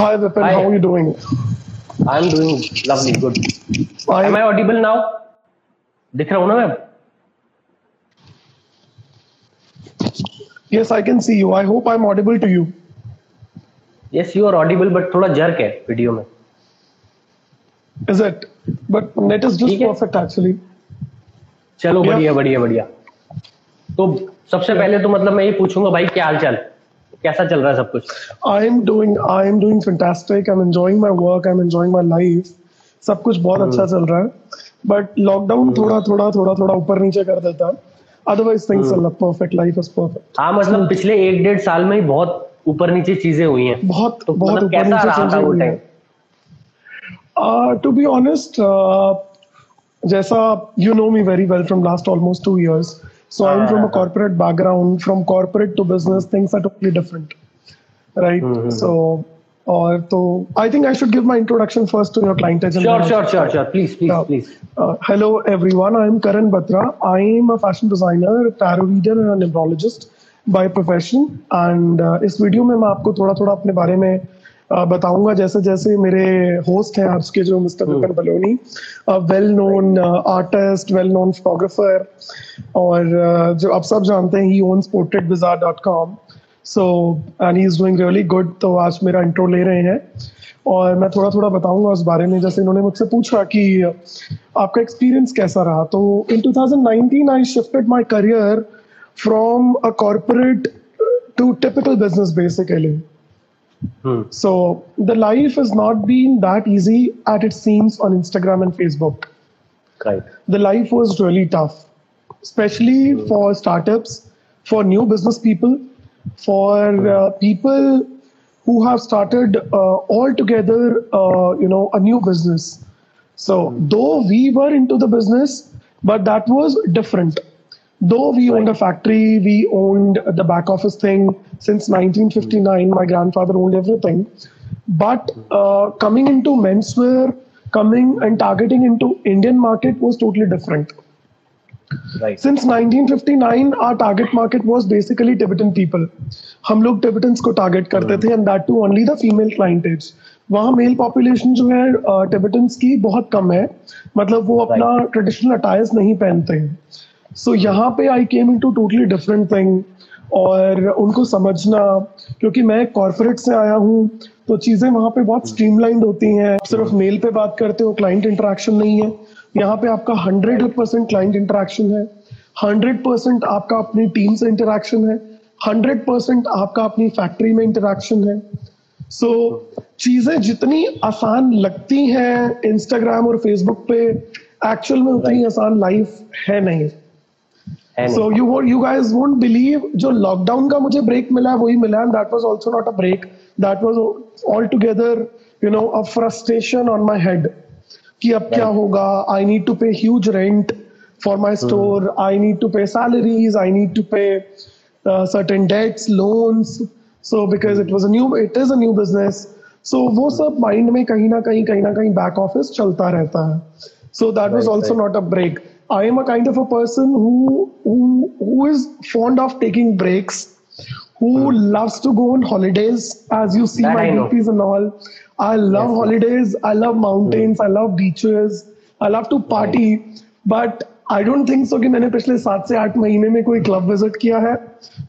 Hi, Vipin. Hi. How are you doing? I'm doing lovely, good. I, Am I audible now? दिख रहा हूँ ना मैं yes, I can see you. I hope I'm audible to you. Yes you are audible but थोड़ा jerk है video में Is it? But net is just perfect actually. चलो बढ़िया बढ़िया बढ़िया तो सबसे पहले तो मतलब मैं ये पूछूँगा भाई क्या हाल चाल कैसा चल रहा है सब कुछ? I'm doing I am doing fantastic. I'm enjoying my work. I'm enjoying my life. सब कुछ बहुत अच्छा चल रहा है। बट लॉकडाउन थोड़ा थोड़ा थोड़ा थोड़ा ऊपर नीचे कर देता। है otherwise things are perfect life is perfect हाँ मतलब पिछले एक डेढ़ साल में ही बहुत ऊपर नीचे चीज़ें हुई हैं। बहुत तो बहुत मतलब ऊपर कैसा नीचे रहा था चीज़ें वो हुई टाइम हैं टू बी ऑनेस्ट जैसा you know me very well from last almost two years so I am from a हाँ। Corporate background from corporate to business things are totally different right so और तो I think I should give my introduction first to your client sure sure sure sure please please Yeah. Please Uh, hello everyone, I am Karan Batra. I am a fashion designer, tarot reader and a numerologist by profession. And uh, इस video में मैं आपको थोड़ा थोड़ा अपने बारे में uh, बताऊँगा जैसे जैसे मेरे होस्ट हैं आज के जो mister Vipin Baloni well known artist well known photographer और uh, जो आप सब जानते हैं he owns portrait bazaar dot com so and he is doing really good तो आज मेरा इंट्रो ले रहे हैं। और मैं थोड़ा थोड़ा बताऊँगा उस बारे में। जैसे इन्होंने मुझसे पूछा कि आपका एक्सपीरियंस कैसा रहा? तो in 2019 I shifted my career from a corporate to typical business basically Hmm. So the life has not been that easy as it seems on Instagram and Facebook. Right. The life was really tough, especially hmm. for startups, for new business people, for hmm. uh, people who have started uh, altogether, uh, you know, a new business. So though we were into the business, but that was different. Though we owned a factory, we owned the back office thing since 1959. My grandfather owned everything. But uh, coming into menswear, coming and targeting into Indian market was totally different. Right Since 1959, our target market was basically Tibetan people. हम लोग Tibetans को target करते थे and that too only the female clientele वहाँ mail population जो है Tibetans की बहुत कम है मतलब वो अपना ट्रेडिशनल अटायर्स नहीं पहनते हैं सो यहाँ पे I came into totally different thing और उनको समझना क्योंकि मैं कॉर्पोरेट से आया हूँ तो चीज़ें वहाँ पे बहुत स्ट्रीमलाइंड होती हैं। आप सिर्फ़ मेल पे बात करते हो क्लाइंट इंटरेक्शन नहीं है। यहाँ पे आपका हंड्रेड परसेंट क्लाइंट इंटरेक्शन है। हंड्रेड परसेंट आपका अपनी टीम से इंटरेक्शन है। हंड्रेड परसेंट आपका अपनी फैक्ट्री में इंटरेक्शन है। सो so, चीज़ें जितनी आसान लगती हैं इंस्टाग्राम और फेसबुक पे एक्चुअल में उतनी आसान लाइफ है नहीं। So you you guys won't believe जो लॉकडाउन का मुझे ब्रेक मिला है वही मिला and that was also not a break that was all together you know a frustration on my head कि अब क्या होगा? I need to pay huge rent for my store I need to pay salaries I need to pay certain debts loans. So because it was a new it is a new business. So वो सब mind में कहीं ना कहीं कहीं ना कहीं back office चलता रहता है. So that was Right, also right. not a break. i am a kind of a person who who who is fond of taking breaks who loves to go on holidays as you see Hmm. That my I know. DPs and all i love Yes, yes. holidays i love mountains i love beaches i love to party but I don't think so कि मैंने पिछले सात से आठ महीने में कोई club visit किया है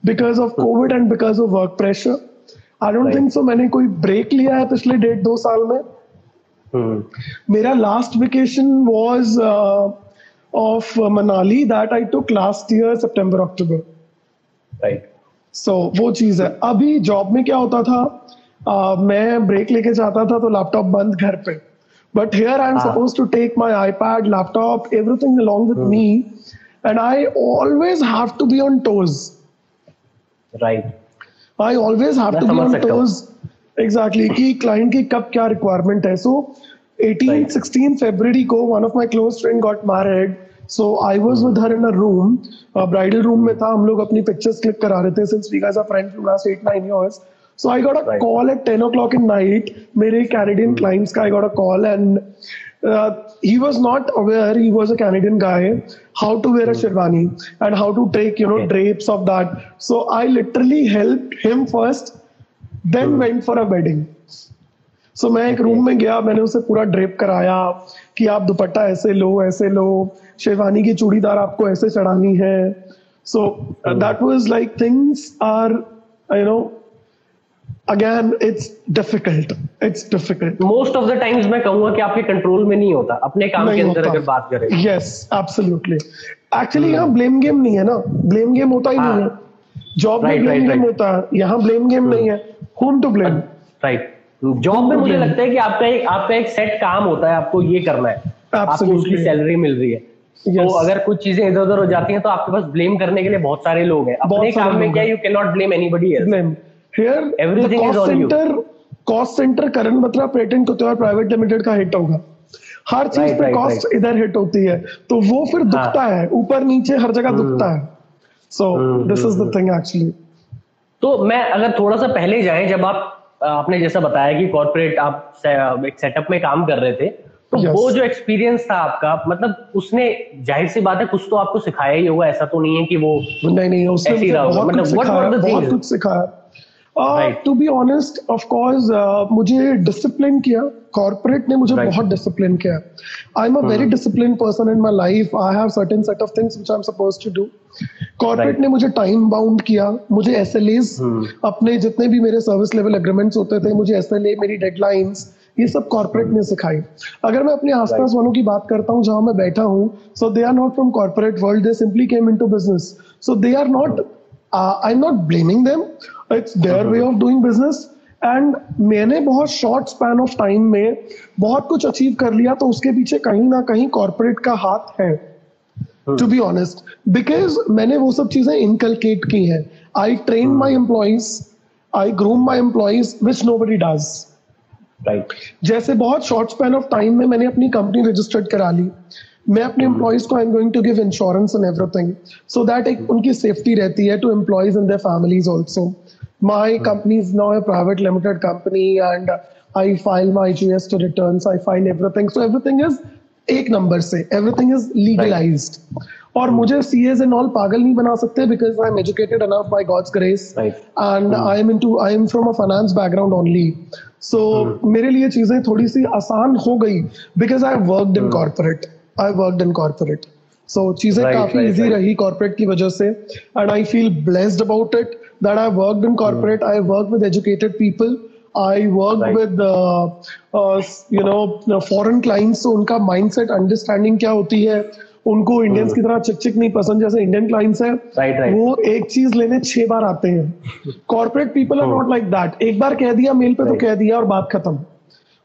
because of Covid and because of work pressure I don't Right. Think so मैंने कोई ब्रेक लिया है पिछले डेढ़ दो साल में हम्म मेरा last vacation was of Manali that I took last year September October right so वो चीज़ है। अभी जॉब में क्या होता था? uh, मैं ब्रेक लेके जाता था तो लैपटॉप बंद घर पे। But here I am. Suppose to take my iPad laptop everything along with me and I always have to be on toes right I always have to be on toes exactly कि client की कब क्या requirement है। सो 18 Right. 16 फरवरी को one of my close friend got married so I was with her in a room bridal room में था हम लोग अपनी पिक्चर्स क्लिक करा रहे थे since we guys are friends from last 8 9 years so I got a Right. Call at 10 o'clock in night मेरे Canadian clients का I got a call and he was not aware he was a Canadian guy how to wear a sherwani and how to take you know Okay. drapes of that. So I literally helped him first, then went for a wedding. So so, मैं एक room में गया मैंने उसे पूरा drape कराया कि आप दुपट्टा ऐसे लो ऐसे लो। शेरवानी की चूड़ीदार आपको ऐसे चढ़ानी है। So that was like things are you know again it's difficult it's difficult most of the times मैं कहूँगा कि आपके कंट्रोल में नहीं होता। अपने काम के अंदर अगर बात करें। यस एब्सोल्युटली एक्चुअली यहाँ ब्लेम गेम नहीं है ना। ब्लेम गेम होता ही हाँ. नहीं है। जॉब में ब्लेम गेम होता है। यहाँ ब्लेम गेम नहीं है। Whom to blame right job में मुझे लगता है कि आपका एक आपका एक सेट काम होता है आपको ये करना है। आपको उसकी सैलरी मिल रही है। तो yes. तो अगर कुछ चीज़ें इधर उधर हो जाती हैं तो आपके पास ब्लेम करने के लिए बहुत सारे लोग हैं। अपने काम में क्या you can not blame anybody here everything is on you cost centre Karan Batra patent कुतवार private limited का हिट होगा। हर चीज़ पे कॉस्ट इधर हिट होती है। तो वो फिर हाँ। दुखता है। ऊपर नीचे हर जगह हम्म। दुखता है। So this is the thing actually तो मैं अगर थोड़ा सा पहले जाएँ जब आप आपने जैसा बताया कि कॉर्पोरेट आप एक सेटअप में काम कर रहे थे तो yes. वो जो एक्सपीरियंस था आपका मतलब उसने ज़ाहिर सी बात है कुछ तो आपको सिखाया ही होगा ऐसा तो नहीं है कि वो नहीं नहीं उसने बहुत मतलब बहुत कुछ सिखाया। To be honest of course मुझे डिसिप्लिन किया. कॉर्पोरेट ने मुझे right. बहुत डिसिप्लिन किया. I am a very discipline person in my life I have certain set of things which I am supposed to do corporate ने मुझे time bound किया. मुझे एस hmm. अपने जितने भी मेरे सर्विस लेवल एग्रीमेंट्स होते थे मुझे एस मेरी डेडलाइंस ये सब कॉर्पोरेट ने सिखाई. अगर मैं अपने आसपास वालों की बात करता हूँ जहाँ मैं बैठा हूँ so they are not from corporate world they simply came into business so they are not I am not blaming them it's their way of doing business and मैंने बहुत शॉर्ट स्पैन ऑफ़ टाइम में बहुत कुछ achieve कर लिया तो उसके पीछे कहीं ना कहीं कॉर्पोरेट का हाथ है टू बी ऑनेस्ट बिकॉज़ मैंने वो सब चीज़ें इनकलकेट की हैं. I train my employees I groom my employees which nobody does right जैसे बहुत शॉर्ट स्पैन ऑफ़ टाइम में मैंने अपनी कंपनी रजिस्टर्ड करा ली. मैं अपने एम्प्लॉयज़ को I am going to give insurance and everything so that एक उनकी सेफ्टी रहती है to employees in their families also My mm. company is now a private limited company and I file my GST returns, I file everything. So everything is एक number से everything is legalized और मुझे सी as and all पागल नहीं बना सकते because I am educated enough by God's grace and I am into I am from a finance background only so मेरे लिए चीज़ें थोड़ी सी आसान हो गई because I worked in corporate I worked in corporate so चीज़ें काफ़ी इजी रही कॉर्पोरेट की वजह से and I feel blessed about it that I've worked in corporate. Mm. I worked with educated people. I worked right. with uh, uh, you know foreign clients. So उनका mindset understanding क्या होती है उनको Indians की तरह चिक चिक नहीं पसंद जैसे इंडियन क्लाइंट्स है right, right. वो एक चीज़ लेने छह बार आते हैं corporate people are not like that एक बार कह दिया मेल पे right. तो कह दिया और बात खत्म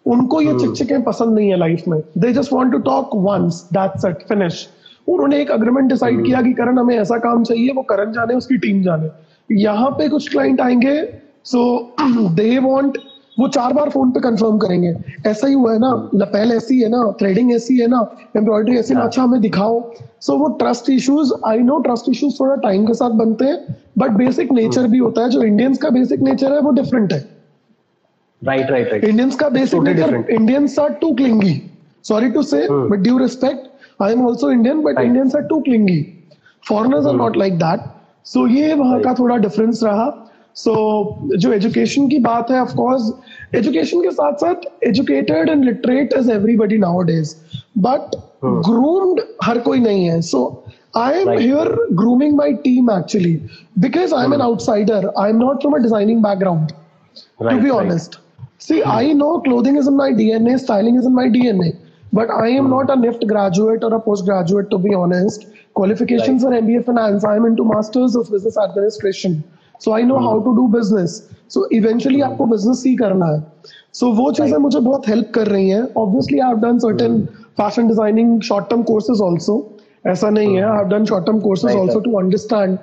उनको ये चिक चिकें पसंद नहीं है लाइफ में they just want to talk once that's it finish उन्होंने एक अग्रीमेंट डिसाइड किया कि करण हमें ऐसा काम चाहिए वो करण जाने उसकी टीम जाने यहाँ पे कुछ क्लाइंट आएँगे सो दे वांट वो चार बार फ़ोन पे कंफर्म करेंगे। ऐसा ही हुआ है ना लपेल ऐसी है ना थ्रेडिंग ऐसी है ना एम्ब्रॉयडरी ऐसी ना अच्छा हमें दिखाओ। सो so, वो trust issues I know trust issues थोड़ा टाइम के साथ बनते हैं बट बेसिक नेचर भी होता है। जो इंडियंस का बेसिक नेचर है वो डिफरेंट है। राइट राइट राइट इंडियंस का basic nature Indians are too clingy sorry to say but due respect I am also Indian but Indians are too clingy foreigners are not like that so so, ये वहाँ का थोड़ा difference रहा। सो so, जो education की बात है of course education के साथ साथ educated and literate is everybody nowadays but groomed हर कोई नहीं है। So I am here grooming my team actually because I am an outsider I am not from a designing background to be honest See, hmm. I know clothing is in my DNA, styling is in my DNA, but I am hmm. not a NIFT graduate or a postgraduate, to be honest. Qualifications right. are MBA Finance. I'm into Masters of Business Administration. So I know mm. how to do business. So eventually mm. आपको business ही करना है. So वो चीज़ें. मुझे बहुत help कर रही हैं. Obviously I've done certain mm. fashion designing short term courses also. ऐसा नहीं है. I've done short term courses right. also to understand.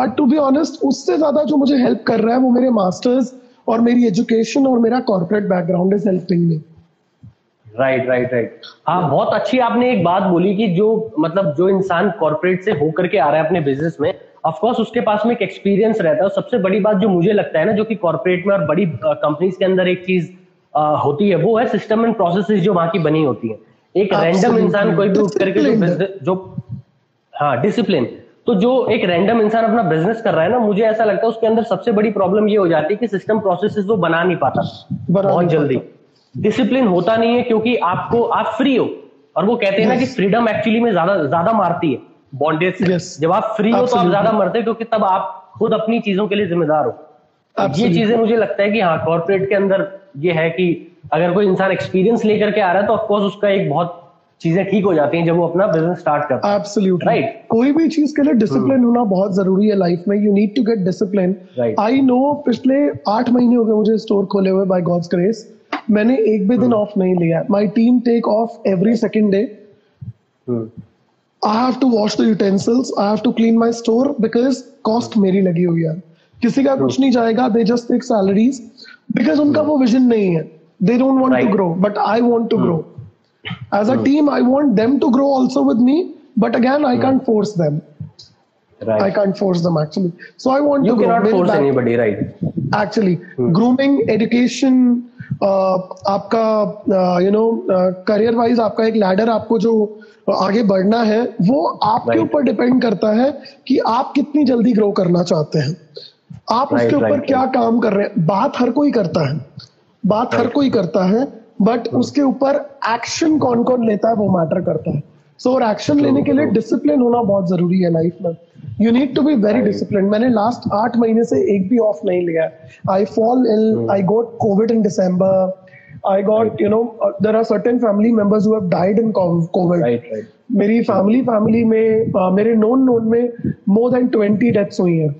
But to be honest, उससे ज़्यादा जो मुझे help कर रहा है वो मेरे masters और मेरी education और मेरा corporate background is helping me. Right right right हाँ बहुत अच्छी आपने एक बात बोली कि जो मतलब जो इंसान कॉर्पोरेट से होकर के आ रहा है अपने बिज़नेस में ऑफकोर्स उसके पास में एक एक्सपीरियंस रहता है। सबसे बड़ी बात जो मुझे लगता है ना जो कि कॉर्पोरेट में और बड़ी कंपनीज़ के अंदर एक चीज़ होती है वो है सिस्टम एंड प्रोसेस जो वहाँ की बनी होती है। एक रैंडम इंसान कोई भी उठ करके जो जो हाँ डिसिप्लिन तो जो एक रैंडम इंसान अपना बिज़नेस कर रहा है ना मुझे ऐसा लगता है उसके अंदर सबसे बड़ी प्रॉब्लम ये हो जाती है कि सिस्टम प्रोसेस वो बना नहीं पाता। बहुत जल्दी। डिसिप्लिन होता नहीं है क्योंकि आपको आप फ्री हो। और वो कहते हैं ना कि फ्रीडम एक्चुअली में ज़्यादा ज़्यादा मारती है। बॉन्डेज से। Yes. जब आप फ्री हो तो आप ज़्यादा मरते हो क्योंकि तब आप खुद अपनी चीज़ों के लिए जिम्मेदार हो। ये चीज़ें मुझे लगता है कि हाँ कॉर्पोरेट के अंदर ये है कि अगर कोई इंसान एक्सपीरियंस लेकर के आ रहा है तो ऑफकोर्स उसका एक बहुत चीज़ें ठीक हो जाती हैं जब वो अपना बिज़नेस स्टार्ट करता है। Absolutely Right. कोई भी चीज़ के लिए डिसिप्लिन होना बहुत ज़रूरी है लाइफ में। You need to get discipline I know पिछले आठ महीने हो गए मुझे स्टोर खोले हुए बाय गॉड्स ग्रेस मैंने एक भी दिन ऑफ़ नहीं लिया। My team take off every second day I have to wash the utensils I have to clean my store because cost मेरी लगी हुई है। किसी का कुछ नहीं जाएगा। They just take salaries because उनका वो विजन नहीं है। They don't want to grow but I want to grow as a team i want them to grow also with me but again i can't force them i can't force them actually. So i want you to cannot force back- anybody right? Actually hmm. grooming education uh, आपका you know career wise आपका एक ladder आपको जो आगे बढ़ना है वो आपके ऊपर Right. डिपेंड करता है कि आप कितनी जल्दी ग्रो करना चाहते हैं। आप Right, उसके ऊपर right, क्या काम कर रहे हैं? बात हर कोई करता है। बात हर कोई करता है बट उसके ऊपर एक्शन कौन कौन लेता है वो मैटर करता है। सो और एक्शन लेने के लिए डिसिप्लिन होना बहुत ज़रूरी है लाइफ में। You need to be very. Discipline मैंने लास्ट आठ महीने से एक भी ऑफ़ नहीं लिया I fall ill I got COVID in December I got you know there are certain family members who have died in COVID मेरी फैमिली फैमिली में uh, मेरे नोन नोन में मोर देन ट्वेंटी डेथ्स हुई हैं।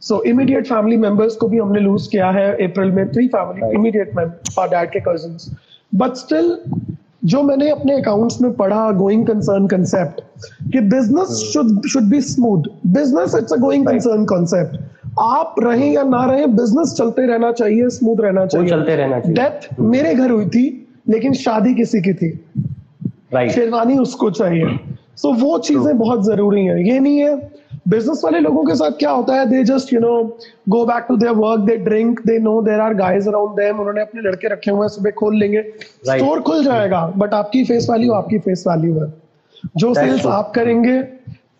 सो immediate family members को भी हमने loose किया है अप्रैल में। थ्री फैमिली इमीडिएट में डैड के कजिन्स बट स्टिल जो मैंने अपने अकाउंट्स में पढ़ा गोइंग कंसर्न कंसेप्ट कि business should should be smooth business it's a going concern concept आप रहें या ना रहें बिज़नेस चलते रहना चाहिए स्मूथ रहना चाहिए। चलते रहना चाहिए। डेथ मेरे घर हुई थी लेकिन शादी किसी की थी। राइट शेरवानी उसको चाहिए। सो so, वो चीज़ें बहुत ज़रूरी है। ये नहीं है बिज़नेस वाले लोगों के साथ क्या होता है they just you know go back to their work they drink they know there are guys around them उन्होंने अपने लड़के रखे हुए हैं सुबह खोल लेंगे स्टोर खुल जाएगा बट आपकी फेस वैल्यू आपकी फेस वैल्यू है जो सेल्स. आप करेंगे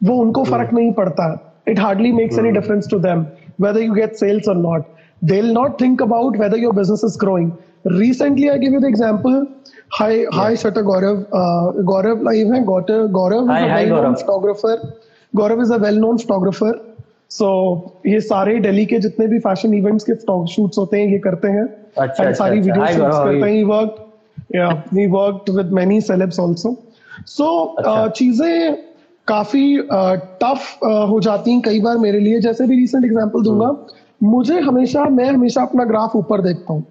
वो उनको फ़र्क नहीं पड़ता it hardly makes any difference to them whether you get sales or not they'll not think about whether your business is growing recently i give you the example hi hi Shata gaurav uh, gaurav live hai gaurav gaurav is Hi, a hi, well known Gaurav. photographer gaurav is a well known photographer. So ये सारे दिल्ली के जितने भी fashion events के shoots होते हैं ये करते हैं। अच्छा, अच्छा, सारी अच्छा. वीडियो शूट्स how are करते हैं। yeah he worked with many celebs also. So अच्छा. uh, चीज़ें काफ़ी टफ हो जाती हैं कई बार मेरे लिए। जैसे भी रिसेंट एग्जांपल दूँगा मुझे हमेशा मैं हमेशा अपना ग्राफ ऊपर देखता हूँ।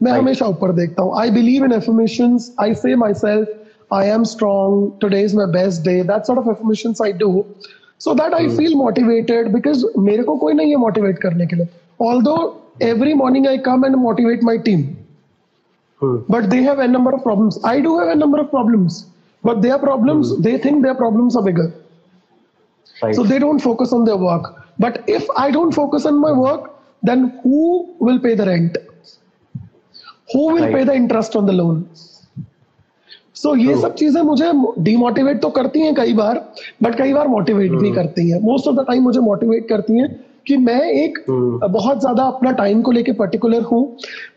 मैं हमेशा ऊपर देखता हूँ। I believe in affirmations I say myself I am strong today is my best day that sort of affirmations I do so that I feel motivated because मेरे को कोई नहीं है मोटिवेट करने के लिए although every morning I come and motivate my team but they have a number of problems. I do have a number of problems, but their problems, they think their problems are bigger. Right So they don't focus on their work. But if I don't focus on my work, then who will pay the rent? Who will Right. pay the interest on the loan? So ये. सब चीज़ें मुझे demotivate तो करती हैं कई बार but कई बार motivate भी करती हैं। मोस्ट ऑफ़ द टाइम मुझे मोटिवेट करती हैं कि मैं एक Hmm. बहुत ज़्यादा अपना टाइम को लेके पर्टिकुलर हूँ।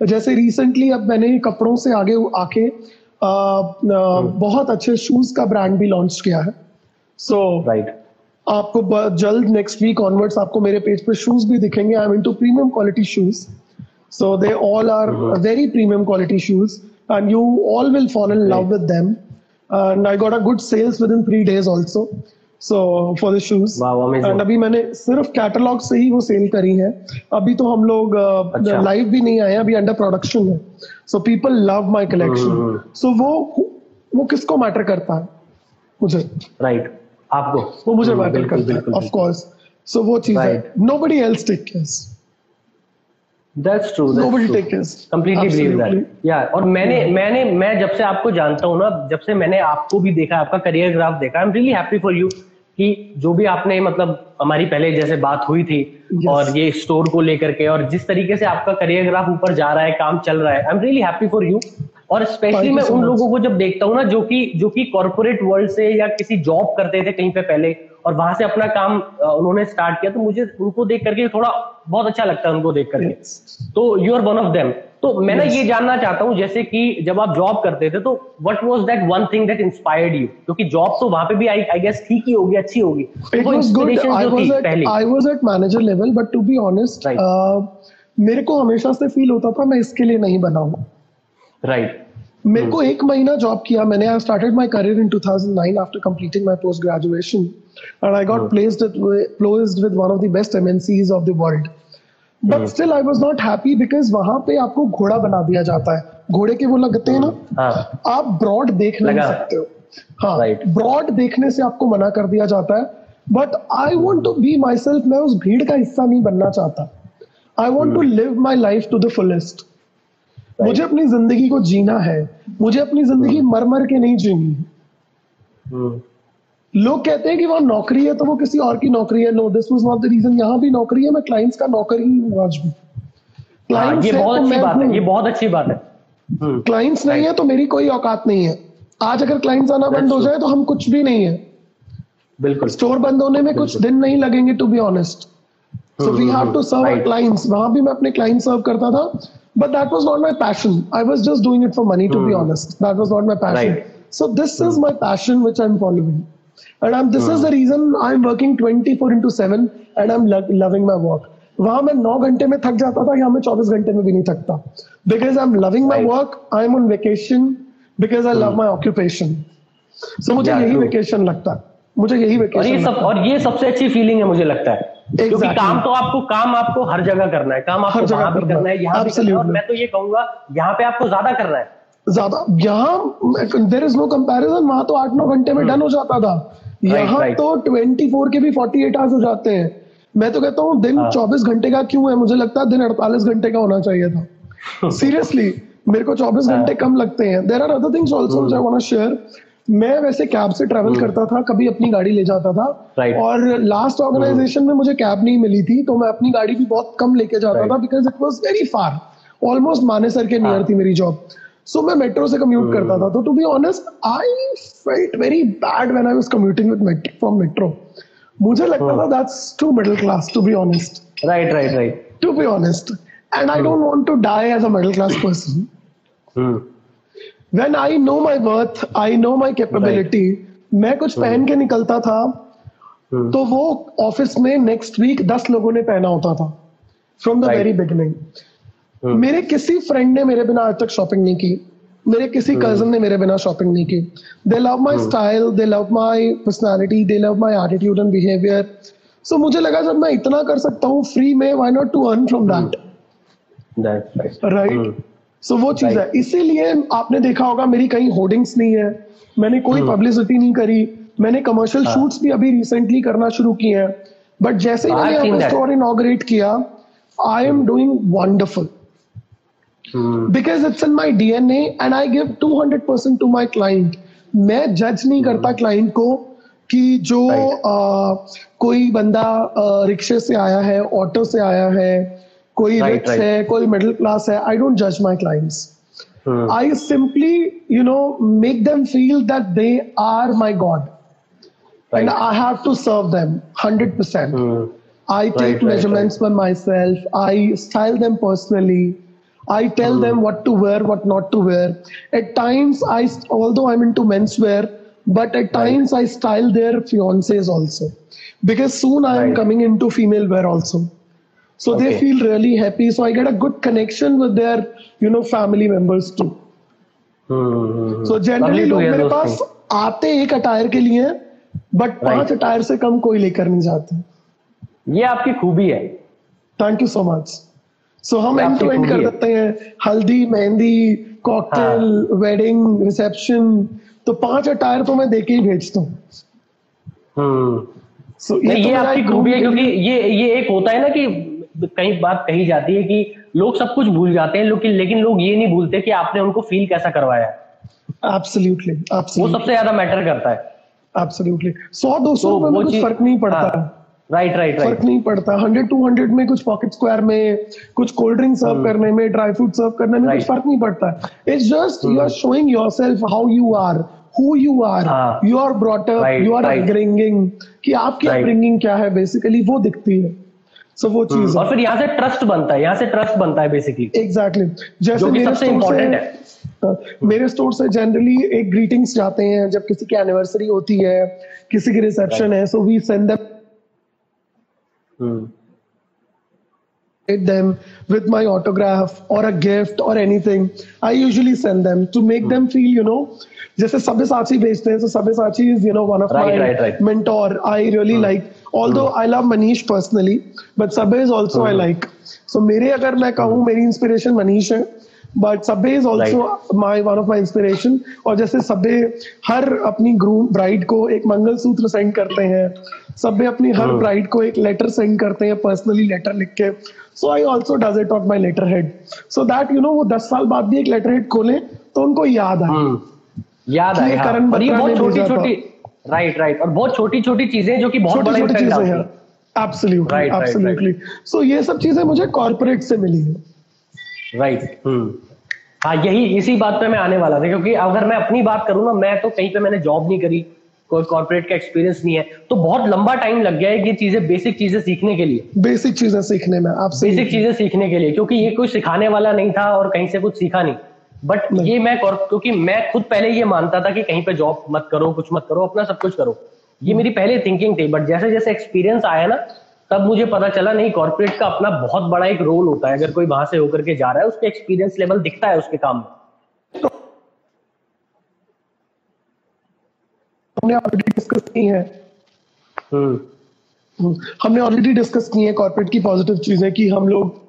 जैसे रिसेंटली अब मैंने कपड़ों से आगे आके आ, आ, बहुत अच्छे शूज़ का ब्रांड भी लॉन्च किया है। सो राइट आपको जल्द नेक्स्ट वीक ऑनवर्ड्स आपको मेरे पेज पे शूज़ भी दिखेंगे। I am into premium quality shoes so they all are very premium quality shoes and you all will fall in love with them. And i got a good sales within three days also. So for the shoes. Wow, amazing. and अभी मैंने सिर्फ़ catalogue से ही वो cell करी है. अभी तो हम लोग अच्छा। लाइव भी नहीं आए अभी अंडर प्रोडक्शन है. So people love my collection so वो वो किसको मैटर करता है? मुझे। राइट आपको? वो मुझे हम्म, मैटर बिल्कुल, करता है ऑफ़ कोर्स सो वो चीज़ है। Right. Nobody else take cares that's true nobody take this believe Absolutely. That या और मैंने मैंने मैं जब से आपको जानता हूँ ना जब से मैंने आपको भी देखा आपका करियर ग्राफ देखा I am really happy for you कि जो भी आपने मतलब हमारी पहले जैसे बात हुई थी Yes. और ये स्टोर को लेकर के और जिस तरीके से आपका करियर ग्राफ ऊपर जा रहा है काम चल रहा है I am really happy for you और स्पेशली मैं उन. लोगों को जब देखता हूँ ना जो कि जो कि कॉर्पोरेट वर्ल्ड से या किसी जॉब करते थे कहीं पे पहले और वहाँ से अपना काम उन्होंने स्टार्ट किया तो मुझे उनको देख करके थोड़ा बहुत अच्छा लगता है उनको देख करके। Yes. तो you are one of them तो मैं ना ये जानना चाहता हूँ जैसे कि जब आप जॉब करते थे तो what was that one thing that inspired you क्योंकि जॉब तो वहाँ पे भी आई आई गेस ठीक ही होगी अच्छी होगी। It वो was good. इंस्पिरेशन I जो थी was at पहले। I was at manager level, but to be honest, Right. uh, मेरे को हमेशा से फील होता था मैं इसके लिए नहीं बना हूँ। राइट मेरे को एक महीना जॉब किया मैंने. I started my career in 2009 after completing my post graduation and I got placed placed with one of the best MNCs of the world but still I was not happy because वहाँ पे आपको घोड़ा बना दिया जाता है. घोड़े के वो लगते हैं ना? हाँ. आप ब्रॉड देख नहीं सकते हो. हाँ. ब्रॉड देखने से आपको मना कर दिया जाता है. But I want to be myself मैं उस भीड़ का हिस्सा नहीं बनना चाहता. I want to live my life to the fullest मुझे अपनी ज़िंदगी को जीना है। मुझे अपनी ज़िंदगी मर मर के नहीं जीनी। है। हम्म, लोग कहते हैं कि वहाँ नौकरी है तो वो किसी और की नौकरी है। No this was not the reason यहाँ भी नौकरी है मैं क्लाइंट्स का नौकर ही हूँ आज भी। हाँ, Clients ये बहुत तो अच्छी बात है ये बहुत अच्छी बात है। क्लाइंट्स नहीं है तो मेरी कोई औकात नहीं है। आज अगर क्लाइंट्स आना बंद हो जाए तो हम कुछ भी नहीं है। बिल्कुल। स्टोर बंद होने में कुछ दिन नहीं लगेंगे to be honest so we have to serve clients वहाँ भी मैं अपने क्लाइंट सर्व करता था। But that was not my passion I was just doing it for money to be honest that was not my passion Right. So this is my passion which I am following and I'm, this is the reason I'm working 24 into 7 and I'm lo- loving my work. वहां मैं 9 घंटे में थक जाता था यहाँ मैं 24 घंटे में भी नहीं थकता because I am loving my Right. Work I am on vacation because I love my occupation so मुझे Yeah, यही true. वेकेशन लगता है मुझे यही और ये सब और ये सबसे अच्छी फीलिंग है मुझे लगता है। exactly. क्योंकि काम तो आपको काम आपको हर जगह करना है। काम आपको हर जगह भी करना है। है। यहाँ भी करना है। और मैं तो ये कहूँगा यहाँ पे आपको ज़्यादा करना है। ज़्यादा यहाँ देर इज़ नो कंपैरिजन वहाँ तो आठ नौ घंटे में डन हो जाता था। यहाँ right. तो 24 के भी 48 आवर्स हो जाते हैं। मैं तो कहता हूँ दिन चौबीस घंटे का क्यों है? मुझे लगता है दिन 48 घंटे का होना चाहिए था। सीरियसली मेरे को 24 हाँ। घंटे कम लगते हैं। There are other things also. I want share मैं वैसे कैब से ट्रेवल करता था कभी अपनी गाड़ी ले जाता था। Right. Hmm. और लास्ट ऑर्गेनाइजेशन में मुझे कैब नहीं मिली थी तो मैं अपनी गाड़ी भी बहुत कम लेके जाता Right. था because it was very far almost Manesar के नियर हाँ। थी मेरी जॉब सो मैं मेट्रो से कम्यूट करता था। तो to be honest I felt very bad when I was commuting with from metro मुझे लगता था that's too middle class to be honest right right right to be honest and I don't want to die as a middle class person when I know my worth, I know my capability, मैं कुछ पहन के निकलता था। हम्म, तो वो office में next week दस लोगों ने पहना होता था। From the very beginning. मेरे किसी फ्रेंड ने मेरे बिना आज तक शॉपिंग नहीं की। मेरे किसी कज़न ने मेरे बिना शॉपिंग नहीं की। They love my style they love my personality they love my attitude and behaviour so मुझे लगा जब मैं इतना कर सकता हूँ फ्री में why not to earn from that right hmm, so वो चीज़ है। इसीलिए आपने देखा होगा मेरी कहीं होर्डिंग्स नहीं है। मैंने कोई हम्म। पब्लिसिटी नहीं करी। मैंने कमर्शियल हाँ। शूट्स भी अभी रिसेंटली करना शुरू किए हैं। बट जैसे ही मैंने अपना स्टोर इनॉग्रेट किया I am doing wonderful hmm, because it's in my DNA and I give 200 percent to my client मैं जज नहीं करता क्लाइंट को कि जो हम्म। आ, कोई बंदा रिक्शे से आया है ऑटो से आया है कोई Right, रिच right. है कोई मिडिल क्लास है आई डोंट जज my clients hmm, I simply, you know, make them feel that they are my God. And right. I have to serve them 100%. Hmm, I take right, measurements by myself. I style them personally. I tell them what to wear, what not to wear. At times, I, although I'm into menswear, but at times I style their fiancés also. Because soon I am Right. coming into female wear also. So okay. they feel really happy. So I get a good connection with their, you know, family members too. Hmm, hmm, generally Lovely to लोग मेरे पास. आते एक attire के लिए but पाँच attire से कम कोई लेकर नहीं जाते। ये आपकी खूबी है। Thank you so much so हम ये एंड टू एंड कर देते हैं। हल्दी मेहंदी कॉकटेल। वेडिंग रिसेप्शन तो पाँच अटायर तो मैं देके ही भेजता हूँ। हम्म। सो नहीं तो ये मेरा आपकी खूबी है क्योंकि ये ये एक होता है ना कि कई बात कही जाती है कि लोग सब कुछ भूल जाते हैं लेकिन लेकिन लोग ये नहीं भूलते कि आपने उनको फील कैसा करवाया है। एब्सोल्युटली वो सबसे ज़्यादा मैटर करता है। एब्सोल्युटली सौ दो सौ तो में कुछ फ़र्क नहीं पड़ता। हाँ, राइट राइट फ़र्क नहीं पड़ता। हंड्रेड टू हंड्रेड में कुछ पॉकेट स्क्वायर में कुछ कोल्ड ड्रिंक सर्व करने में ड्राई फ्रूट सर्व करने में कुछ. फ़र्क नहीं पड़ता। It's just you are showing yourself how you are who you are. You are brought up Right, you are. Upbringing कि आपकी Right. अपब्रिंगिंग क्या है? बेसिकली वो दिखती है। सो वो चीज़ हम्म, और फिर यहाँ से ट्रस्ट बनता है यहाँ से ट्रस्ट बनता है बेसिकली एग्जैक्टली जैसे मेरे सबसे इम्पोर्टेंट है हाँ, मेरे स्टोर से जनरली एक ग्रीटिंग्स जाते हैं जब किसी की एनिवर्सरी होती है किसी की रिसेप्शन है so we send them them with my autograph or a gift or anything i usually send them to make them feel you know जैसे सब्यसाची बेचते हैं so Sabyasachi is you know one of Right, my right, right. mentor i really like although i love manish personally but sabbe is also i like. So मेरे अगर मैं कहूँ मेरी inspiration Manish है but सब्बे is also my one of my inspiration और जैसे सब्बे हर अपनी ग्रूम ब्राइड को एक मंगलसूत्र सेंड करते हैं। सब्बे अपनी हर ब्राइड को एक लेटर सेंड करते हैं पर्सनली लेटर लिख के। So I also does it on my letterhead so that you know वो दस साल बाद भी एक लेटर हेड खोले तो उनको याद आए। याद आए हाँ। करण बत्रा ने छोटी छोटी राइट राइट और बहुत छोटी छोटी चीज़ें जो कि बहुत छोटी छोटी चीज़ें हैं। Absolutely Right, right, absolutely so ये सब चीज़ें मुझे कॉर्पोरेट से मिली है। Right hmm. हाँ यही इसी बात पे मैं आने वाला था क्योंकि अगर मैं अपनी बात करूँ ना मैं तो कहीं पे मैंने जॉब नहीं करी कोई कॉर्पोरेट का एक्सपीरियंस नहीं है तो बहुत लंबा टाइम लग गया है ये चीज़ें बेसिक चीज़ें सीखने के लिए। बेसिक चीज़ें सीखने में आप बेसिक चीज़ें सीखने के लिए क्योंकि ये कोई सिखाने वाला नहीं था और कहीं से कुछ सीखा नहीं। बट ये मैं क्योंकि मैं खुद पहले ये मानता था कि कहीं पे जॉब मत करो कुछ मत करो अपना सब कुछ करो। ये मेरी पहले थिंकिंग थी बट जैसे जैसे एक्सपीरियंस आया ना तब मुझे पता चला नहीं कॉर्पोरेट का अपना बहुत बड़ा एक रोल होता है। अगर कोई वहाँ से होकर के जा रहा है उसके एक्सपीरियंस लेवल दिखता है उसके काम में। हमने ऑलरेडी डिस्कस की है। हम्म, हमने ऑलरेडी डिस्कस की है कॉर्पोरेट की पॉजिटिव चीज़ें कि हम लोग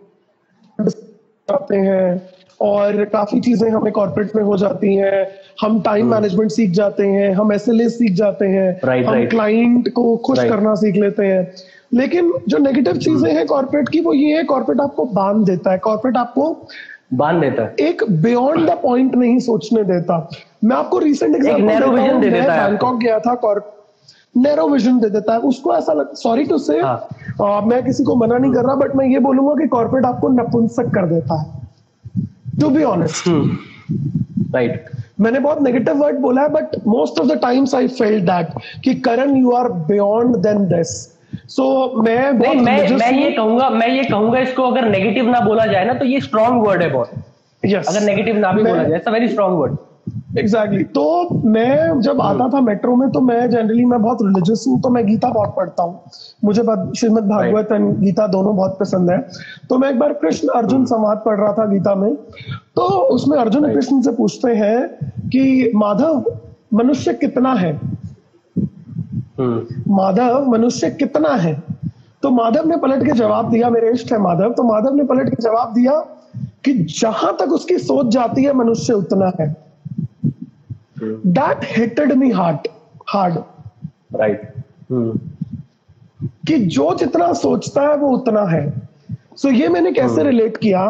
करते हैं और काफ़ी चीज़ें हमें कॉर्पोरेट में हो जाती हैं। हम टाइम मैनेजमेंट सीख जाते हैं हम एसएलएस सीख जाते हैं। Right, हम क्लाइंट right. को खुश Right. करना सीख लेते हैं। लेकिन जो नेगेटिव चीज़ें हैं कॉर्पोरेट की वो ये है कॉर्पोरेट आपको बाँध देता है। कॉर्पोरेट आपको बाँध देता है। एक बियॉन्ड द पॉइंट नहीं सोचने देता। मैं आपको रिसेंट vision दे देता है बैंकॉक गया था नैरो विजन दे देता है। उसको ऐसा लग सॉरी टू से। मैं किसी को मना नहीं कर रहा बट मैं ये बोलूँगा कि कॉर्पोरेट आपको नपुंसक कर देता है। टू बी ऑनेस्ट राइट मैंने बहुत नेगेटिव वर्ड बोला है but most of the times I feel that कि Karan you are beyond than this so मैं नहीं बहुत मैं मैं ये कहूँगा मैं ये कहूँगा इसको अगर नेगेटिव ना बोला जाए ना तो ये स्ट्रॉन्ग वर्ड है बहुत। Yes. अगर नेगेटिव ना भी मैं- बोला जाए it's very strong word exactly exactly. तो मैं जब आता था मेट्रो में तो मैं जनरली मैं बहुत रिलीजियस हूँ तो मैं गीता बहुत पढ़ता हूँ। मुझे श्रीमद भागवत एंड गीता दोनों बहुत पसंद है। तो मैं एक बार कृष्ण अर्जुन संवाद पढ़ रहा था गीता में। तो उसमें अर्जुन कृष्ण से पूछते हैं कि माधव मनुष्य कितना है? माधव मनुष्य कितना है? तो माधव ने पलट के जवाब दिया मेरे इष्ट है माधव। तो माधव ने पलट के जवाब दिया कि जहाँ तक उसकी सोच जाती है मनुष्य उतना है। That hitted me heart hard right कि जो जितना सोचता है वो उतना है। सो so, ये मैंने कैसे रिलेट किया?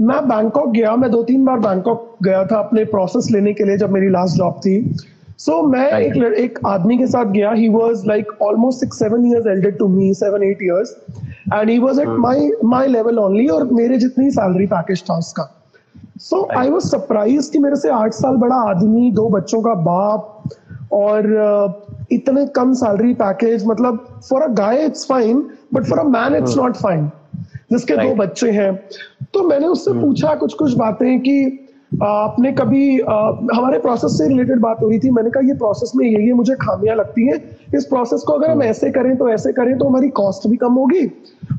मैं बैंकॉक गया मैं दो तीन बार बैंकॉक गया था अपने प्रोसेस लेने के लिए जब मेरी लास्ट जॉब थी। सो so, मैं एक एक आदमी के साथ गया। He was like almost six seven years elder to me seven eight years and he was at my my level only और मेरे जितनी सैलरी पैकेज था उसका। सो आई वॉज़ सरप्राइज़ कि मेरे से आठ साल बड़ा आदमी दो बच्चों का बाप और uh, इतने कम सैलरी पैकेज मतलब for a guy it's fine but for a man it's not fine जिसके दो बच्चे हैं। तो मैंने उससे पूछा कुछ कुछ बातें कि आपने कभी आ, हमारे प्रोसेस से रिलेटेड बात हो रही थी मैंने कहा ये प्रोसेस में ये ये मुझे खामियाँ लगती हैं। इस प्रोसेस को अगर हम ऐसे करें तो ऐसे करें तो हमारी कॉस्ट भी कम होगी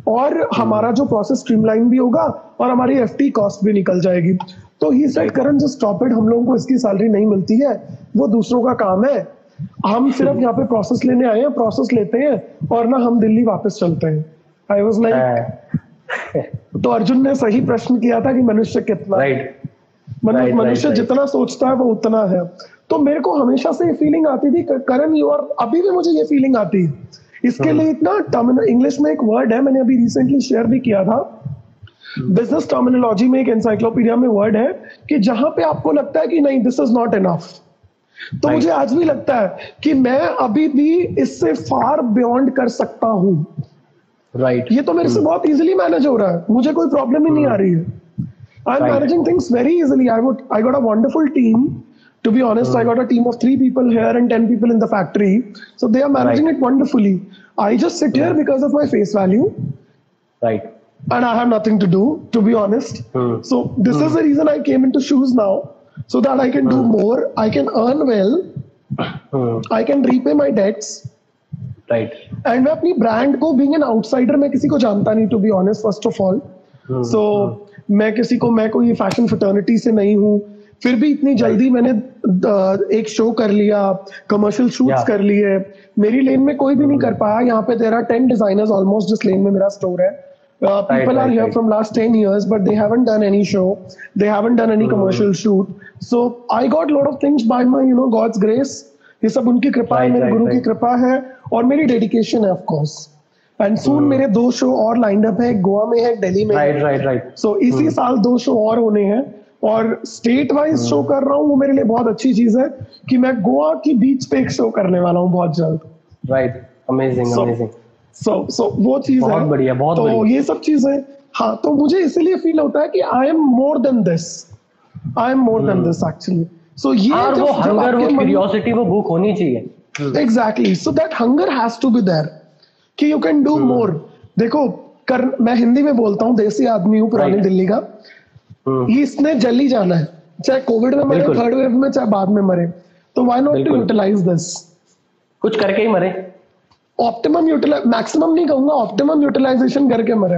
और हमारा जो प्रोसेस स्ट्रीमलाइन भी होगा और हमारी एफटी कॉस्ट भी निकल जाएगी। तो ही सेट करण जो स्टॉप इट हम लोगों को इसकी सैलरी नहीं मिलती है वो दूसरों का काम है। हम सिर्फ़ यहाँ पे प्रोसेस लेने आए हैं प्रोसेस लेते हैं और ना हम दिल्ली वापस चलते हैं। आई वॉज़ लाइक तो अर्जुन ने सही प्रश्न किया था कि मनुष्य कितना राइट मनुष्य जितना सोचता है वो उतना है। तो मेरे को हमेशा से ये फीलिंग आती थी करण यू और अभी भी मुझे ये फीलिंग आती है। इसके लिए इतना टर्मिनल इंग्लिश में एक वर्ड है मैंने अभी रिसेंटली शेयर भी किया था। बिज़नेस टर्मिनोलॉजी में एक एनसाइक्लोपीडिया में वर्ड है कि जहाँ पे आपको लगता है कि नहीं दिस इज़ नॉट इनफ तो मुझे आज भी लगता है कि मैं अभी भी इससे फार बियॉन्ड कर सकता हूँ। राइट ये तो मेरे से बहुत इजीली मैनेज हो रहा है। मुझे कोई प्रॉब्लम ही नहीं आ रही है। I am Right. Managing things very easily I would I got a wonderful team to be honest i got a team of 3 people here and 10 people in the factory so they are managing it wonderfully i just sit here because of my face value right and I have nothing to do, to be honest. Hmm. So this is the reason I came into shoes now, so that I can do more, I can earn well, I can repay my debts, right and मैं अपनी brand को being an outsider मैं किसी को जानता नहीं to be honest first of all so मैं किसी को मैं कोई फ़ैशन फ्रटर्निटी से नहीं हूँ। फिर भी इतनी जल्दी मैंने एक शो कर लिया कमर्शियल शूट्स कर लिए। मेरी लेन में कोई भी नहीं कर पाया। यहाँ पे there are ten designers almost जिस लेन में मेरा स्टोर है। People are here. From last ten years but they haven't done any show. They haven't done any commercial shoot. So i got lot of things by my you know god's grace. ये सब उनकी कृपा है मेरे गुरु की कृपा है और मेरी डेडिकेशन है ऑफ़ कोर्स एंड सून मेरे दो शो और लाइंड अप है। गोवा में है दिल्ली में राइट राइट राइट सो इसी साल दो शो और होने हैं। और स्टेट वाइज शो कर रहा हूँ वो मेरे लिए बहुत अच्छी चीज़ है कि मैं गोवा की बीच पे एक शो करने वाला हूँ बहुत जल्द। Right amazing amazing so so वो चीज़ बहुत है। बढ़िया, बहुत तो बढ़िया। ये सब चीज़ें हाँ। तो मुझे इसीलिए फील होता है कि I am more than this I am more than this actually so ये और वो हंगर वो क्यूरियोसिटी वो भूख होनी चाहिए। Exactly so that hunger has to be there कि यू कैन डू मोर देखो कर मैं हिंदी में बोलता हूँ देसी आदमी हूँ पुरानी दिल्ली का। ये इसने जल्दी जाना है। चाहे कोविड में मरे थर्ड वेव में चाहे बाद में मरे। तो why not to. Utilise this कुछ करके ही मरे। ऑप्टिमम यूटिलाइज मैक्सिमम नहीं कहूँगा ऑप्टिमम यूटिलाइजेशन करके मरे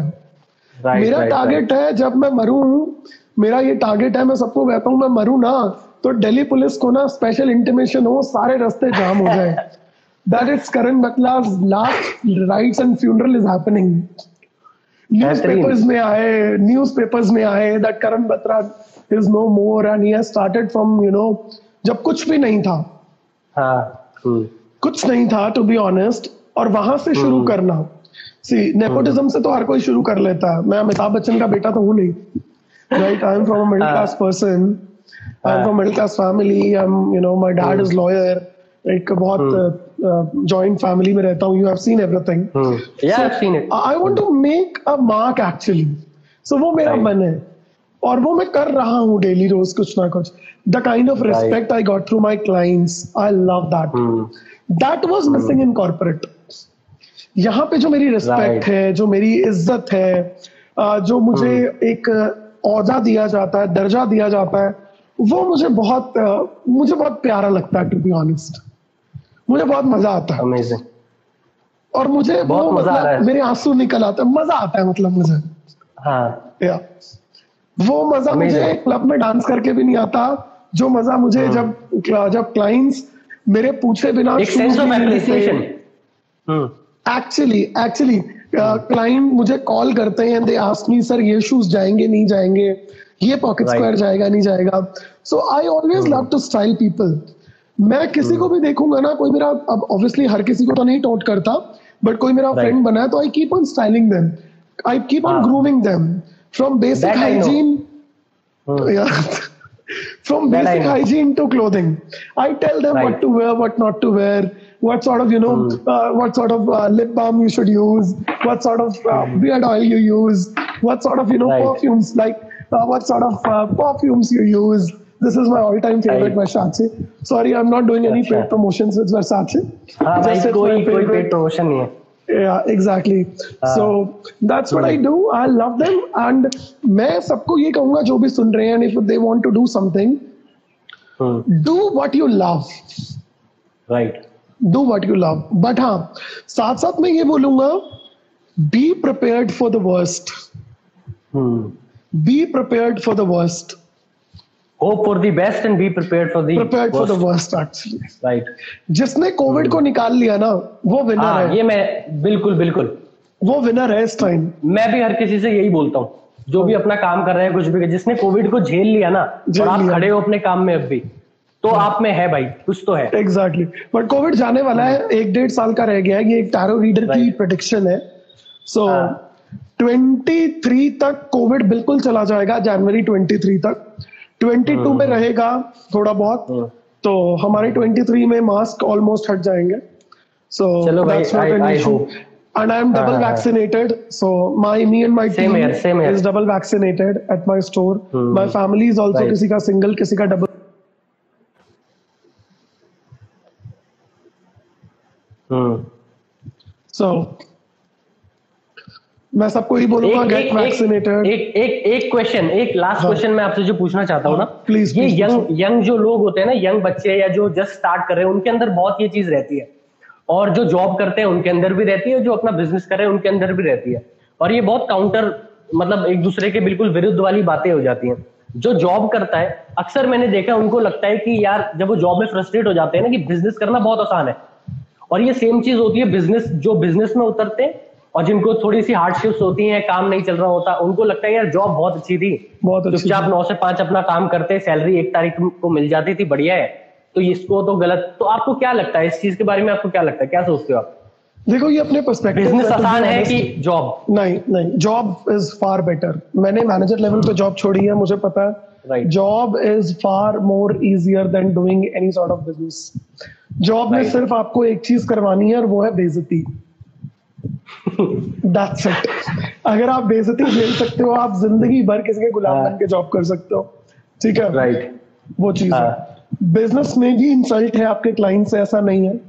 राइट मेरा टारगेट है जब मैं मरूं मेरा ये टारगेट है मैं सबको कहता हूँ मैं मरूं ना तो दिल्ली पुलिस को ना स्पेशल इंटीमेशन हो सारे रास्ते जाम हो जाए। That is Karan Batra's last rites and funeral is happening newspapers में आए न्यूज़पेपर्स में आए that Karan Batra is no more and he has started from you know जब कुछ भी नहीं था। हाँ हम्म, कुछ नहीं था टू बी ऑनेस्ट और वहाँ से शुरू करना। सी नेपोटिज्म से तो हर कोई शुरू कर लेता है। मैं अमिताभ बच्चन का बेटा तो हूँ नहीं। आई एम फ्रॉम मिडिल हाँ। Class person I am from middle class family I am you know my dad is lawyer एक बहुत जॉइंट फैमिली में रहता हूँ you have seen everything hmm, yeah I've seen it. I want to make a mark actually so वो मेरा Right. मन है। और वो मैं कर रहा हूँ डेली रोज कुछ ना कुछ। The kind of respect I got through my clients I love that that was missing in corporate यहाँ पे जो मेरी रिस्पेक्ट Right. है जो मेरी इज़्ज़त है जो मुझे hmm. एक औजा दिया जाता है दर्जा दिया जाता है वो मुझे बहुत मुझे बहुत प्यारा लगता है टू बी ऑनेस्ट मुझे बहुत मज़ा आता है। अमेजिंग और मुझे बहुत वो मज़ा आ रहा मतलब है। मेरे आँसू निकल आते हैं। मज़ा आता है मतलब मुझे। हाँ। या। वो मज़ा Amazing. मुझे क्लब में डांस करके भी नहीं आता। जो मज़ा मुझे जब जब क्लाइंट्स मेरे पूछे बिना एक sense of appreciation actually actually client मुझे कॉल करते हैं दे आस्क मी सर ये शूज़ जाएँगे नहीं जाएँगे? ये पॉकेट. स्क्वायर जाएगा नहीं जाएगा? So I always love to style people मैं किसी को भी देखूँगा ना कोई मेरा अब ऑब्वियसली हर किसी को तो नहीं टोट करता बट कोई मेरा फ्रेंड बना है तो I keep on styling them I keep on हाँ. Grooming them from basic. Hygiene hmm. From That basic hygiene to clothing, I tell them what to wear, what not to wear, what sort of you know, mm. uh, what sort of uh, lip balm you should use, what sort of uh, beard oil you use, what sort of you know Right. perfumes like uh, what sort of uh, perfumes you use. This is my all-time favorite Right. Versace. Sorry, I'm not doing any paid अच्छा। promotions with Versace. हाँ भाई Just it's कोई my कोई favorite. Paid promotion नहीं है Yeah, exactly. So that's what I do. I love them, and मैं सबको ये कहूंगा जो भी सुन रहे हैं, and if they want to do something, hmm do what you love. Right Do what you love. But हाँ, साथ साथ मैं ये बोलूंगा, be prepared for the worst. Hmm Be prepared for the worst. Hope for the best and be prepared for the Prepared for the worst. worst actually. right जिसने Covid को निकाल लिया ना, वो विनर हाँ है. ये मैं बिल्कुल बिल्कुल वो विनर है इस टाइम. मैं भी हर किसी से यही बोलता हूँ जो भी अपना काम कर रहे हैं कुछ भी जिसने कोविड को झेल लिया ना और आप खड़े हो अपने काम में अब भी तो आप में है भाई कुछ तो है एग्जैक्टली बट कोविड जाने वाला है एक डेढ़ साल का रह गया है ये एक टैरो रीडर की. प्रोडिक्शन है सो हाँ। 23 तक कोविड बिल्कुल चला जाएगा जनवरी 23 तक 22 में रहेगा थोड़ा बहुत हम्म। तो हमारे 23 में मास्क ऑलमोस्ट हट जाएँगे so that's not I- an issue and i'm double हाँ, हाँ। vaccinated so my me and my team here, here. is double vaccinated at my store Hmm. my family is also Right. किसी का single किसी का double हम्म So, मैं सबको ही बोलूँगा get vaccinated एक एक एक क्वेश्चन एक लास्ट हाँ। क्वेश्चन मैं आपसे जो पूछना चाहता हूँ ना प्लीज़ ये यंग यंग जो लोग होते हैं ना यंग बच्चे या जो जस्ट स्टार्ट कर रहे हैं उनके अंदर बहुत ये चीज़ रहती है। और जो जॉब करते हैं उनके अंदर भी रहती है जो अपना बिज़नेस कर रहे हैं उनके अंदर भी रहती है। और ये बहुत काउंटर मतलब एक दूसरे के बिल्कुल विरुद्ध वाली बातें हो जाती हैं। जो जॉब करता है अक्सर मैंने देखा उनको लगता है कि यार जब वो जॉब में फ्रस्ट्रेट हो जाते हैं ना कि बिज़नेस करना बहुत आसान है। और ये सेम चीज़ होती है बिज़नेस जो बिज़नेस में उतरते हैं और जिनको थोड़ी सी हार्डशिप्स होती हैं काम नहीं चल रहा होता उनको लगता है यार जॉब बहुत अच्छी थी। बहुत अच्छी चुपचाप नौ से पाँच अपना काम करते सैलरी एक तारीख को मिल जाती थी बढ़िया है। तो इसको तो गलत तो आपको क्या लगता है? इस चीज़ के बारे में आपको क्या लगता है? क्या सोचते हो आप? देखो ये अपने पर्सपेक्टिव बिज़नेस आसान है कि जॉब नहीं नहीं जॉब इज़ फार बेटर मैंने मैनेजर लेवल पे जॉब छोड़ी है मुझे पता है। Job is far more easier than doing any sort of business job में सिर्फ़ आपको एक चीज़ करवानी है और वो है बेइज्जती। दैट्स इट अगर आप बेइज्जती झेल सकते हो आप ज़िंदगी भर किसी के गुलाम हाँ। बन के जॉब कर सकते हो। ठीक है? राइट वो चीज़ है। हाँ। बिज़नेस में भी इंसल्ट है आपके क्लाइंट से ऐसा नहीं है।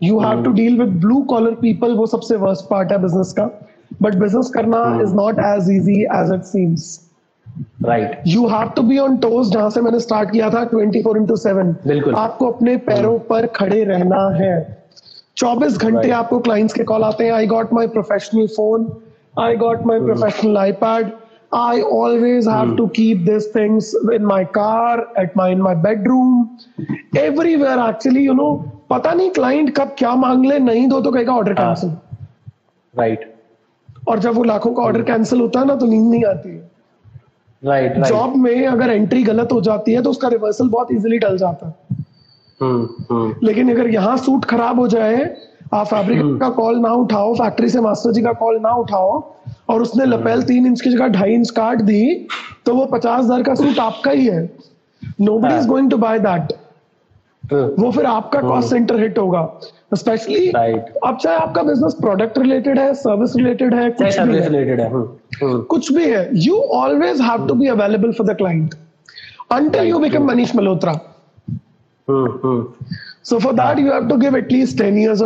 You have to deal with blue collar people वो सबसे वर्स्ट पार्ट है बिज़नेस का। बट बिज़नेस करना is not as easy as it seems right you have to be on toes जहाँ से मैंने स्टार्ट किया था 24 फोर इंटू सेवन बिल्कुल। आपको अपने पैरों पर खड़े रहना है। 24 घंटे Right. आपको क्लाइंट्स के कॉल आते हैं। I got my professional phone I got my professional iPad I always have to keep these things in my car, at my in my bedroom, everywhere. Actually, you know, पता नहीं client कब क्या मांग ले नहीं दो तो कहेगा ऑर्डर। कैंसिल राइट और जब वो लाखों का ऑर्डर कैंसिल होता है ना तो नींद नहीं आती है। राइट राइट जॉब में अगर एंट्री गलत हो जाती है तो उसका रिवर्सल बहुत इजीली टल जाता है। लेकिन अगर यहाँ सूट खराब हो जाए आप फैब्रिक का कॉल ना उठाओ फैक्ट्री से मास्टर जी का कॉल ना उठाओ और उसने लपेल तीन इंच की जगह ढाई इंच काट दी तो वो पचास हज़ार का सूट आपका ही है। नो बडी इज़ हाँ। Going to buy that hmm, वो फिर आपका कॉस्ट सेंटर हिट होगा। स्पेशली अब चाहे आपका बिज़नेस प्रोडक्ट रिलेटेड है सर्विस रिलेटेड है कुछ भी है। रिलेटेड है हम्म, हम्म, कुछ भी है। You always have to be available for the client until you become Manish Malhotra. Hmm, hmm, So for that, you have to give at least 10 years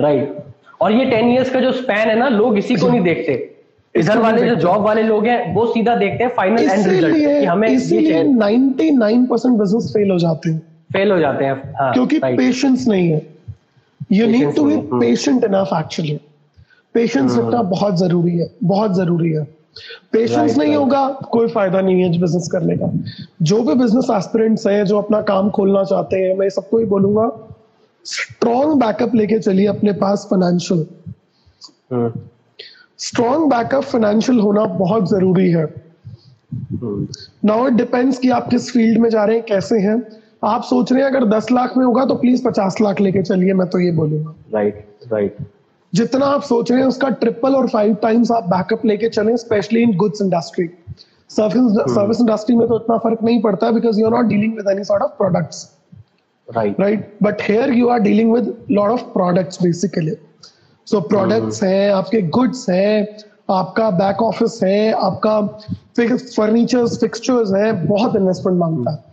right और ये टेन इयर्स का जो स्पैन है ना लोग इसी को नहीं देखते। इधर वाले जो जॉब वाले लोग हैं वो सीधा देखते हैं फाइनल एंड रिज़ल्ट कि हमें ये इसीलिए 99% बिज़नेस फेल हो जाते हैं। फेल हो जाते हैं हाँ, क्योंकि पेशेंस नहीं है। You need to be. Patient enough actually patience रखना बहुत ज़रूरी है बहुत ज़रूरी है। पेशेंस Right, नहीं right. होगा कोई फ़ायदा नहीं है बिज़नेस करने का। जो भी बिज़नेस एस्पिरेंट्स हैं जो अपना काम खोलना चाहते हैं मैं सबको ही बोलूँगा स्ट्रॉन्ग बैकअप लेके चलिए अपने पास फाइनेंशियल स्ट्रॉन्ग बैकअप फाइनेंशियल होना बहुत ज़रूरी है। नाउ इट डिपेंड्स कि आप किस फ़ील्ड में जा रहे हैं कैसे हैं। आप सोच रहे हैं अगर 10 लाख में होगा तो प्लीज़ 50 लाख लेके चलिए मैं तो ये बोलूँगा। राइट राइट जितना आप सोच रहे हैं उसका ट्रिपल और फाइव टाइम्स आप बैकअप लेके चले specially in goods industry service service industry में तो इतना फ़र्क नहीं पड़ता because you are not dealing with any sort of products right right but here you are dealing with lot of products basically so products हैं आपके goods हैं आपका बैक ऑफ़िस है आपका फर्नीचर्स फिक्सचर्स हैं बहुत इन्वेस्टमेंट माँगता है।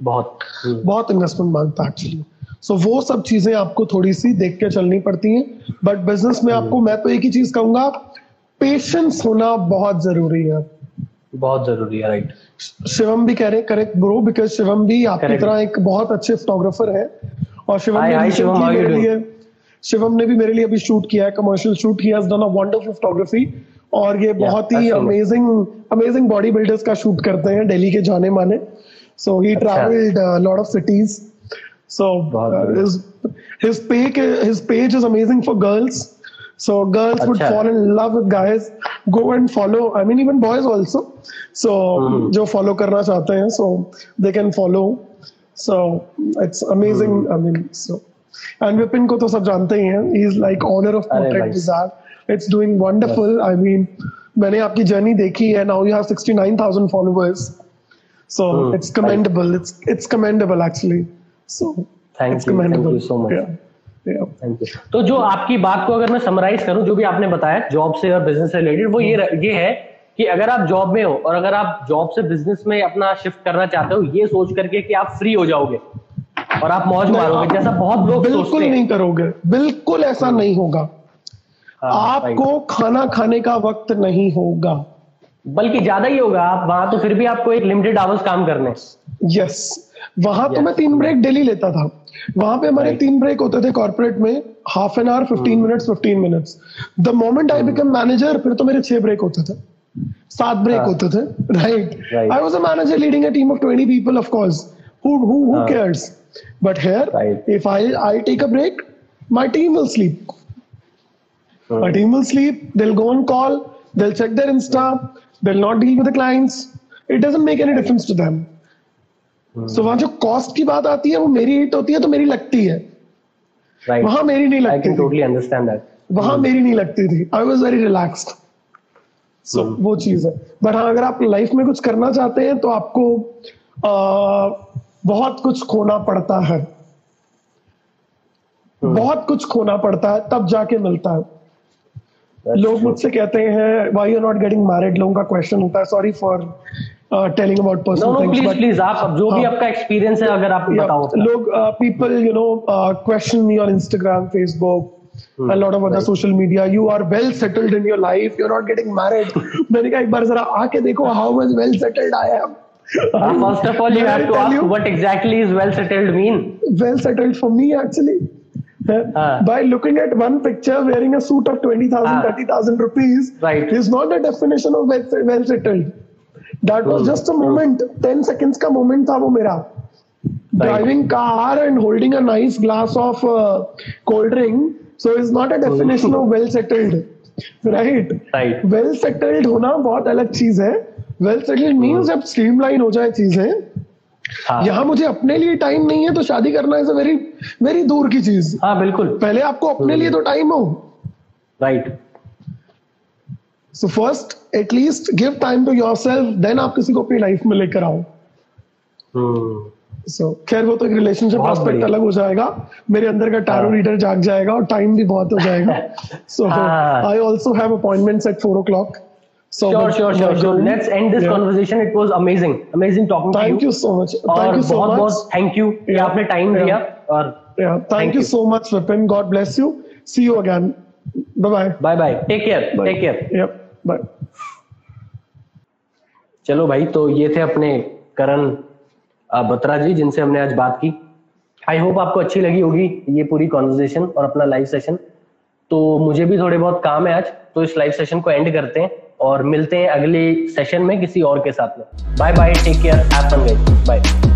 बहुत। बहुत इन्वेस्टमेंट माँगता है एक्चुअली सो वो सब चीज़ें आपको थोड़ी सी देख के चलनी पड़ती हैं। बट बिज़नेस में आपको मैं तो एक ही चीज़ कहूँगा पेशेंस होना बहुत ज़रूरी है। बहुत ज़रूरी है राइट शिवम भी कह रहे करेक्ट ब्रो बिकॉज़ शिवम भी आपकी Correct. तरह एक बहुत अच्छे फोटोग्राफर है। और शिवम Hi, ने hi, शिवम, मेरे लिए। शिवम ने भी मेरे लिए अभी शूट किया है commercial shoot he. Has done a wonderful photography और ये बहुत ही अमेजिंग अमेजिंग बॉडी बिल्डर्स का शूट करते हैं दिल्ली के जाने माने so he. Travelled lot of cities सो बहुत बढ़िया। his his page his page is amazing for girls so girls would अच्छा। fall in love with guys go and follow i mean even boys also so हम्म। जो follow करना चाहते हैं so they can follow so it's amazing hmm. i mean so and Vipin को तो सब जानते ही हैं he is like owner of अरे portrait भाई। bazaar it's doing wonderful i mean मैंने आपकी जर्नी देखी है now you have 69000 followers so hmm, it's commendable it's it's commendable actually Much. yeah. Yeah. Thank you तो जो आपकी बात को अगर मैं समराइज करूँ जो भी आपने बताया जॉब से और बिज़नेस से रिलेटेड वो ये ये है कि अगर आप जॉब में हो और अगर आप जॉब से बिज़नेस में अपना शिफ्ट करना चाहते हो ये सोच करके कि आप फ्री हो जाओगे और आप मौज मारोगे जैसा बहुत लोग बिल्कुल नहीं करोगे। बिल्कुल ऐसा नहीं होगा। हाँ, आपको खाना खाने का वक्त नहीं होगा। बल्कि ज़्यादा ही होगा आप वहाँ तो फिर भी आपको एक लिमिटेड आवर्स काम करने यस वहाँ तो मैं तीन ब्रेक डेली लेता था। वहाँ पे हमारे तीन ब्रेक होते थे कॉर्पोरेट में half an hour fifteen minutes fifteen minutes the moment I become manager फिर तो मेरे छह ब्रेक होते थे। सात ब्रेक हाँ. होते थे। Right I was a manager leading a team of twenty people of course hours but here if I I take a break my team will sleep my team will sleep they'll go on call they'll check their insta they'll not deal with clients it doesn't make any difference to them so वहाँ जो cost की बात आती है वो मेरी hit होती है तो मेरी लगती है। राइट वहाँ मेरी नहीं आई लगती थी। टोटली अंडरस्टैंड दैट वहाँ मेरी नहीं लगती थी। I was very relaxed so वो चीज़ है। बट हाँ अगर आप लाइफ में कुछ करना चाहते हैं तो आपको आ, बहुत कुछ खोना पड़ता है। Hmm. बहुत कुछ खोना पड़ता है तब जाके मिलता है। That's लोग मुझसे कहते हैं why you not getting married लोगों का क्वेश्चन होता है sorry for Telling about no personal no things please but please आप अब जो भी हाँ. आपका एक्सपीरियंस है अगर आप Yeah, बताओ अपना। look, uh, people, you know, uh, question me on Instagram, Facebook, a lot of other right. social media. You are well settled in your life. You're not getting married. मैंने कहा एक बार जरा आके देखो how much well settled I am. First of all you May I have to tell ask you? What exactly is well settled mean Well settled for me actually. Ah. By looking at one picture wearing a suit of 20,000, Ah. 30,000 rupees Right. is not the definition of well, well settled. That was just a moment ten seconds का moment था वो मेरा. Driving car and holding a nice glass of cold drink so is not a definition of well settled right well settled होना बहुत अलग चीज़ है. Well settled means अब स्ट्रीमलाइन हो जाए चीज़ है। हाँ. यहाँ मुझे अपने लिए टाइम नहीं है तो शादी करना वेरी वेरी दूर की चीज़. हाँ बिल्कुल। पहले आपको अपने hmm. लिए तो टाइम हो। Right. So first at least give time to yourself then आप किसी को अपनी लाइफ में लेकर आओ। सो खैर वो तो एक रिलेशनशिप एस्पेक्ट अलग हो जाएगा। मेरे अंदर का टैरो हाँ। रीडर जाग जाएगा और टाइम भी बहुत हो जाएगा। सो हाँ। I also have appointments at four o'clock so sure sure sure sure let's end this conversation it was amazing amazing talking thank you so much और थैंक यू सो बहुत मच बहुत यू कि Yeah. आपने time Yeah. दिया और thank Thank you you. So much Vipin God bless you see you again bye bye bye bye take care take care yup bye चलो भाई तो ये थे अपने करण बत्रा जी, जिनसे हमने आज बात की। आई होप आपको अच्छी लगी होगी ये पूरी कॉन्वर्जेशन और अपना लाइव सेशन तो मुझे भी थोड़े बहुत काम है आज तो इस लाइव सेशन को एंड करते हैं और मिलते हैं अगले सेशन में किसी और के साथ में। Bye bye take care bye